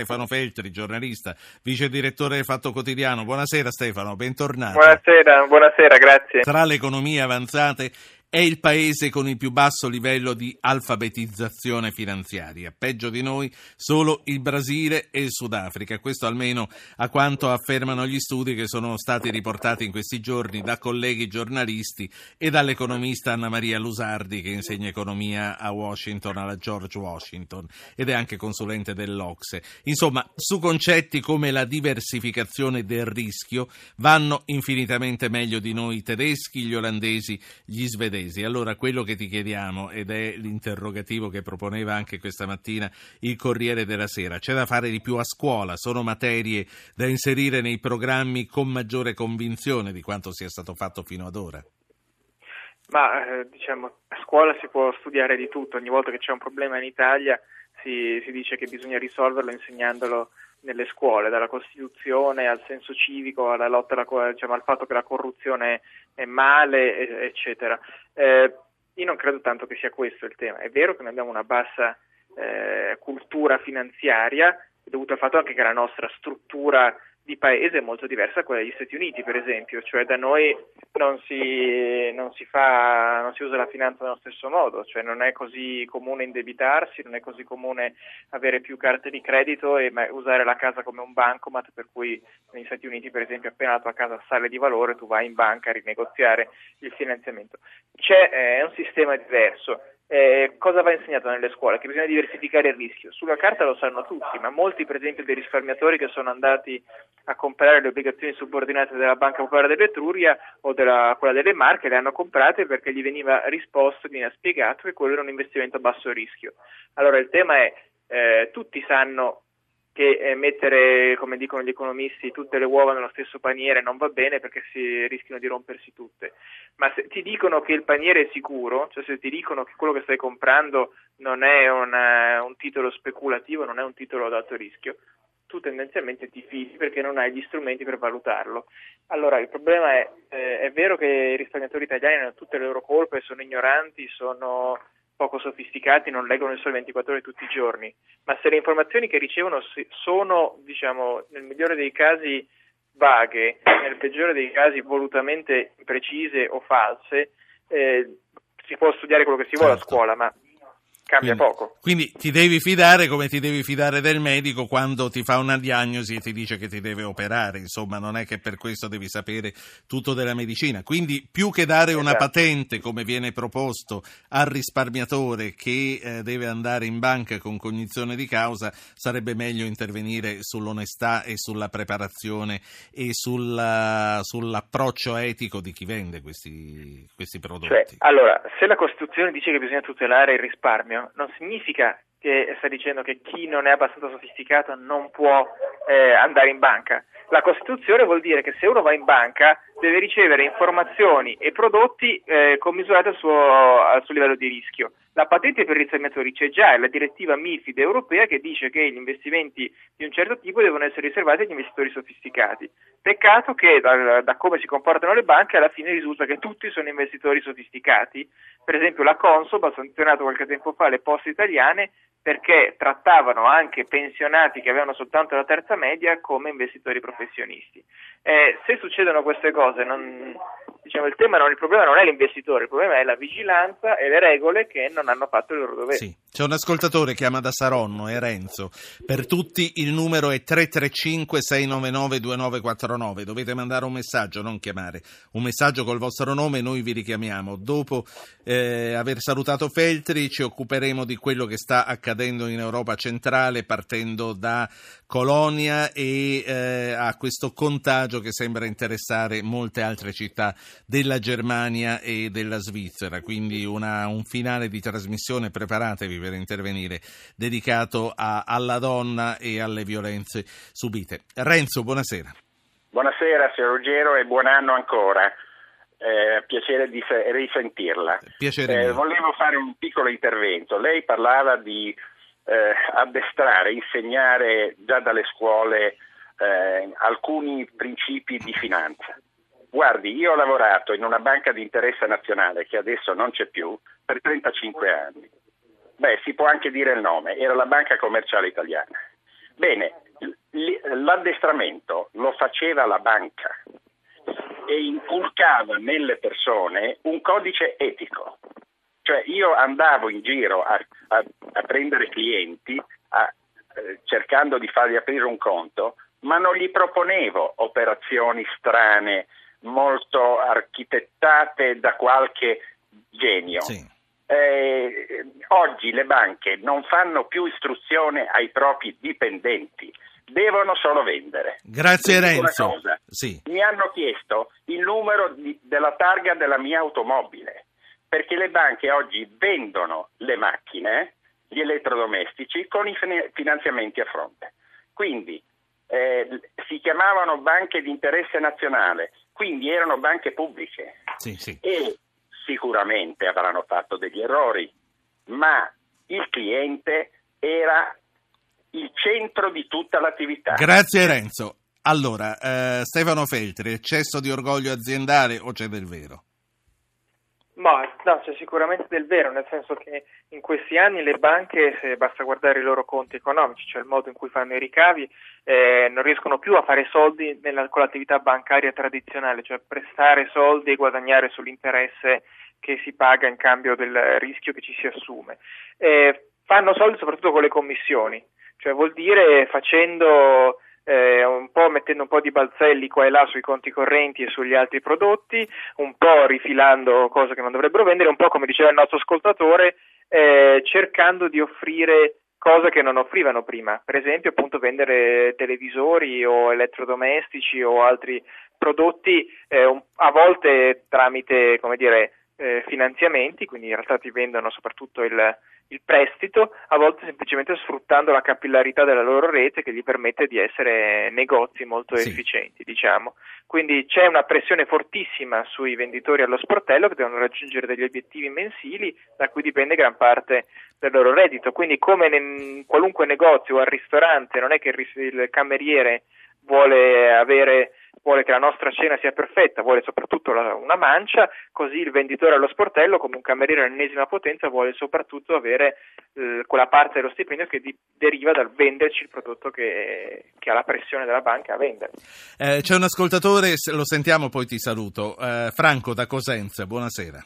Stefano Feltri, giornalista, vice direttore del Fatto Quotidiano. Buonasera Stefano, bentornato. Buonasera, buonasera, grazie. Tra le economie avanzate è il paese con il più basso livello di alfabetizzazione finanziaria. Peggio di noi solo il Brasile e il Sudafrica. Questo almeno a quanto affermano gli studi che sono stati riportati in questi giorni da colleghi giornalisti e dall'economista Anna Maria Lusardi che insegna economia a Washington, alla George Washington ed è anche consulente dell'Ocse. Insomma, su concetti come la diversificazione del rischio vanno infinitamente meglio di noi i tedeschi, gli olandesi, gli svedesi inglesi. Allora quello che ti chiediamo, ed è l'interrogativo che proponeva anche questa mattina il Corriere della Sera, c'è da fare di più a scuola? Sono materie da inserire nei programmi con maggiore convinzione di quanto sia stato fatto fino ad ora? Ma eh, diciamo, a scuola si può studiare di tutto, ogni volta che c'è un problema in Italia si, si dice che bisogna risolverlo insegnandolo nelle scuole, dalla Costituzione al senso civico, alla lotta alla, diciamo, al fatto che la corruzione è male, eccetera. Eh, io non credo tanto che sia questo il tema. È vero che noi abbiamo una bassa eh, cultura finanziaria, dovuta al fatto anche che la nostra struttura di paese è molto diversa da quella degli Stati Uniti, per esempio, cioè da noi non si, non si, fa, non si usa la finanza nello stesso modo, cioè non è così comune indebitarsi, non è così comune avere più carte di credito e usare la casa come un bancomat, per cui negli Stati Uniti, per esempio, appena la tua casa sale di valore, tu vai in banca a rinegoziare il finanziamento. C'è eh, un sistema diverso eh, cosa va insegnato nelle scuole? Che bisogna diversificare il rischio. Sulla carta lo sanno tutti, ma molti, per esempio, dei risparmiatori che sono andati a comprare le obbligazioni subordinate della Banca Popolare dell'Etruria o della, quella delle Marche le hanno comprate perché gli veniva risposto, gli veniva spiegato che quello era un investimento a basso rischio. Allora il tema è, eh, tutti sanno che eh, mettere, come dicono gli economisti, tutte le uova nello stesso paniere non va bene perché si rischiano di rompersi tutte. Ma se ti dicono che il paniere è sicuro, cioè se ti dicono che quello che stai comprando non è una, eh, un titolo speculativo, non è un titolo ad alto rischio, tu tendenzialmente ti fidi perché non hai gli strumenti per valutarlo. Allora il problema è, eh, è vero che i risparmiatori italiani hanno tutte le loro colpe, sono ignoranti, sono poco sofisticati non leggono il sole 24 ore tutti i giorni, ma se le informazioni che ricevono sono, diciamo, nel migliore dei casi vaghe, nel peggiore dei casi volutamente imprecise o false, eh, si può studiare quello che si vuole a certo. scuola, ma cambia quindi, poco. Quindi ti devi fidare come ti devi fidare del medico quando ti fa una diagnosi e ti dice che ti deve operare, insomma non è che per questo devi sapere tutto della medicina. Quindi più che dare una esatto. patente come viene proposto al risparmiatore che eh, deve andare in banca con cognizione di causa, sarebbe meglio intervenire sull'onestà e sulla preparazione e sulla, sull'approccio etico di chi vende questi, questi prodotti. Cioè, allora, se la Costituzione dice che bisogna tutelare il risparmio, non significa che sta dicendo che chi non è abbastanza sofisticato non può eh, andare in banca. La Costituzione vuol dire che se uno va in banca deve ricevere informazioni e prodotti eh, commisurati al suo, al suo livello di rischio. La patente per i risparmiatori c'è già, è la direttiva MIFID europea che dice che gli investimenti di un certo tipo devono essere riservati agli investitori sofisticati. Peccato che da, da come si comportano le banche alla fine risulta che tutti sono investitori sofisticati. Per esempio la Consob ha sanzionato qualche tempo fa le poste italiane perché trattavano anche pensionati che avevano soltanto la terza media come investitori professionisti. Eh, se succedono queste cose, non, diciamo, il, tema non, il problema non è l'investitore, il problema è la vigilanza e le regole che non hanno fatto il loro dovere. Sì. C'è un ascoltatore che chiama da Saronno, è Renzo. Per tutti il numero è 335-699-2949. Dovete mandare un messaggio, non chiamare. Un messaggio col vostro nome e noi vi richiamiamo. Dopo eh, aver salutato Feltri ci occuperemo di quello che sta accadendo in Europa centrale partendo da Colonia e eh, a questo contagio che sembra interessare molte altre città della Germania e della Svizzera. Quindi una, un finale di trasmissione, preparatevi per intervenire, dedicato a, alla donna e alle violenze subite. Renzo, buonasera. Buonasera, signor Ruggero, e buon anno ancora. Eh, piacere di se- risentirla. Piacere eh, volevo fare un piccolo intervento. Lei parlava di eh, addestrare, insegnare già dalle scuole eh, alcuni principi di finanza. Guardi, io ho lavorato in una banca di interesse nazionale che adesso non c'è più per 35 anni. Beh, si può anche dire il nome, era la Banca Commerciale Italiana. Bene, l'addestramento lo faceva la banca e inculcava nelle persone un codice etico. Cioè io andavo in giro a, a, a prendere clienti a, eh, cercando di fargli aprire un conto, ma non gli proponevo operazioni strane, molto architettate da qualche genio. Sì. Eh, oggi le banche non fanno più istruzione ai propri dipendenti, devono solo vendere. Grazie Quindi Renzo. Sì. Mi hanno chiesto il numero di, della targa della mia automobile, perché le banche oggi vendono le macchine, gli elettrodomestici, con i finanziamenti a fronte. Quindi eh, si chiamavano banche di interesse nazionale, quindi erano banche pubbliche. Sì, sì. E sicuramente avranno fatto degli errori, ma il cliente era il centro di tutta l'attività. Grazie Renzo. Allora, eh, Stefano Feltri, eccesso di orgoglio aziendale o c'è del vero? Ma no, c'è sicuramente del vero, nel senso che in questi anni le banche, se basta guardare i loro conti economici, cioè il modo in cui fanno i ricavi, eh, non riescono più a fare soldi nella, con l'attività bancaria tradizionale, cioè prestare soldi e guadagnare sull'interesse che si paga in cambio del rischio che ci si assume. Eh, fanno soldi soprattutto con le commissioni, cioè vuol dire facendo eh, un po' mettendo un po' di balzelli qua e là sui conti correnti e sugli altri prodotti, un po' rifilando cose che non dovrebbero vendere, un po' come diceva il nostro ascoltatore, eh, cercando di offrire cose che non offrivano prima, per esempio appunto vendere televisori o elettrodomestici o altri prodotti eh, a volte tramite come dire, eh, finanziamenti, quindi in realtà ti vendono soprattutto il, il prestito, a volte semplicemente sfruttando la capillarità della loro rete che gli permette di essere negozi molto sì. efficienti, diciamo. Quindi c'è una pressione fortissima sui venditori allo sportello che devono raggiungere degli obiettivi mensili da cui dipende gran parte del loro reddito. Quindi come in qualunque negozio o al ristorante non è che il cameriere vuole avere vuole che la nostra cena sia perfetta, vuole soprattutto la, una mancia, così il venditore allo sportello, come un cameriere all'ennesima potenza, vuole soprattutto avere eh, quella parte dello stipendio che di, deriva dal venderci il prodotto che, che, ha la pressione della banca a vendere. Eh, c'è un ascoltatore, lo sentiamo poi ti saluto. Eh, Franco da Cosenza, buonasera.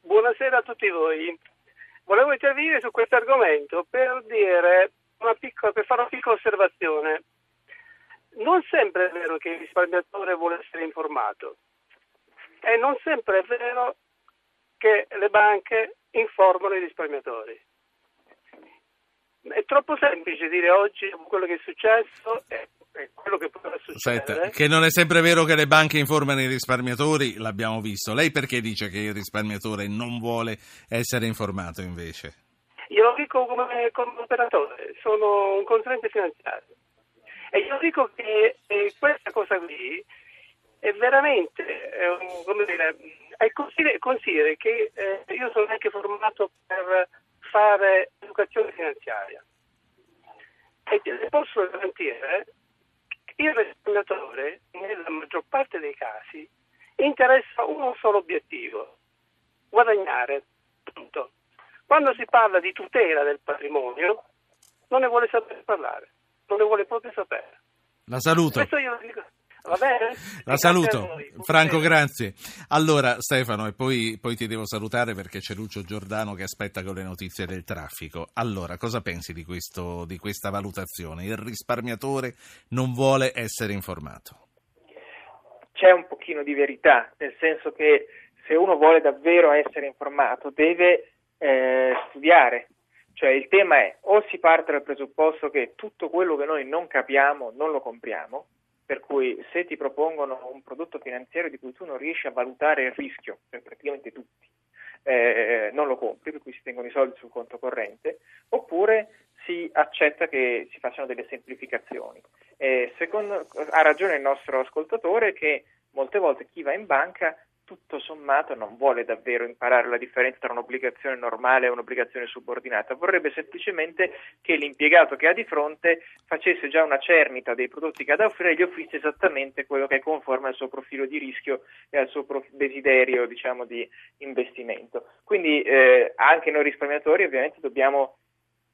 Buonasera a tutti voi. Volevo intervenire su questo argomento per, piccola, per fare una piccola osservazione non sempre è vero che il risparmiatore vuole essere informato e non sempre è vero che le banche informano i risparmiatori. È troppo semplice dire oggi quello che è successo e quello che potrà succedere. Aspetta, che non è sempre vero che le banche informano i risparmiatori, l'abbiamo visto. Lei perché dice che il risparmiatore non vuole essere informato invece? Io lo dico come, come operatore, sono un consulente finanziario e io dico che eh, questa cosa qui è veramente, eh, come dire, è consideri, consideri che eh, io sono anche formato per fare educazione finanziaria e posso garantire che il risparmiatore, nella maggior parte dei casi, interessa un solo obiettivo, guadagnare. Punto. Quando si parla di tutela del patrimonio, non ne vuole sapere parlare non le vuole proprio sapere. La saluto. La saluto. Franco, grazie. Allora, Stefano, e poi, poi, ti devo salutare perché c'è Lucio Giordano che aspetta con le notizie del traffico. Allora, cosa pensi di, questo, di questa valutazione? Il risparmiatore non vuole essere informato. C'è un pochino di verità, nel senso che se uno vuole davvero essere informato deve eh, studiare, cioè il tema è o si parte dal presupposto che tutto quello che noi non capiamo non lo compriamo, per cui se ti propongono un prodotto finanziario di cui tu non riesci a valutare il rischio, per praticamente tutti, eh, non lo compri, per cui si tengono i soldi sul conto corrente, oppure si accetta che si facciano delle semplificazioni. Eh, secondo, ha ragione il nostro ascoltatore che molte volte chi va in banca tutto sommato non vuole davvero imparare la differenza tra un'obbligazione normale e un'obbligazione subordinata, vorrebbe semplicemente che l'impiegato che ha di fronte facesse già una cernita dei prodotti che ha da offrire e gli offrisse esattamente quello che è conforme al suo profilo di rischio e al suo prof- desiderio diciamo, di investimento. Quindi eh, anche noi risparmiatori ovviamente dobbiamo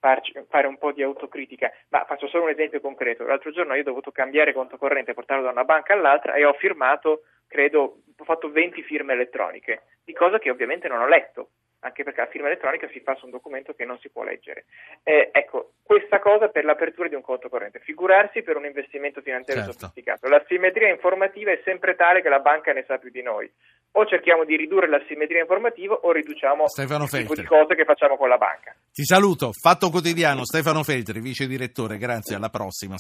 farci, fare un po' di autocritica, ma faccio solo un esempio concreto. L'altro giorno io ho dovuto cambiare conto corrente, portarlo da una banca all'altra e ho firmato, credo, ho fatto 20 firme elettroniche, di cosa che ovviamente non ho letto anche perché la firma elettronica si fa su un documento che non si può leggere. Eh, ecco, questa cosa per l'apertura di un conto corrente, figurarsi per un investimento finanziario certo. sofisticato. La simmetria informativa è sempre tale che la banca ne sa più di noi. O cerchiamo di ridurre la simmetria informativa o riduciamo Stefano il tipo di cose che facciamo con la banca. Ti saluto, Fatto Quotidiano, Stefano Feltri, vice direttore, grazie, alla prossima.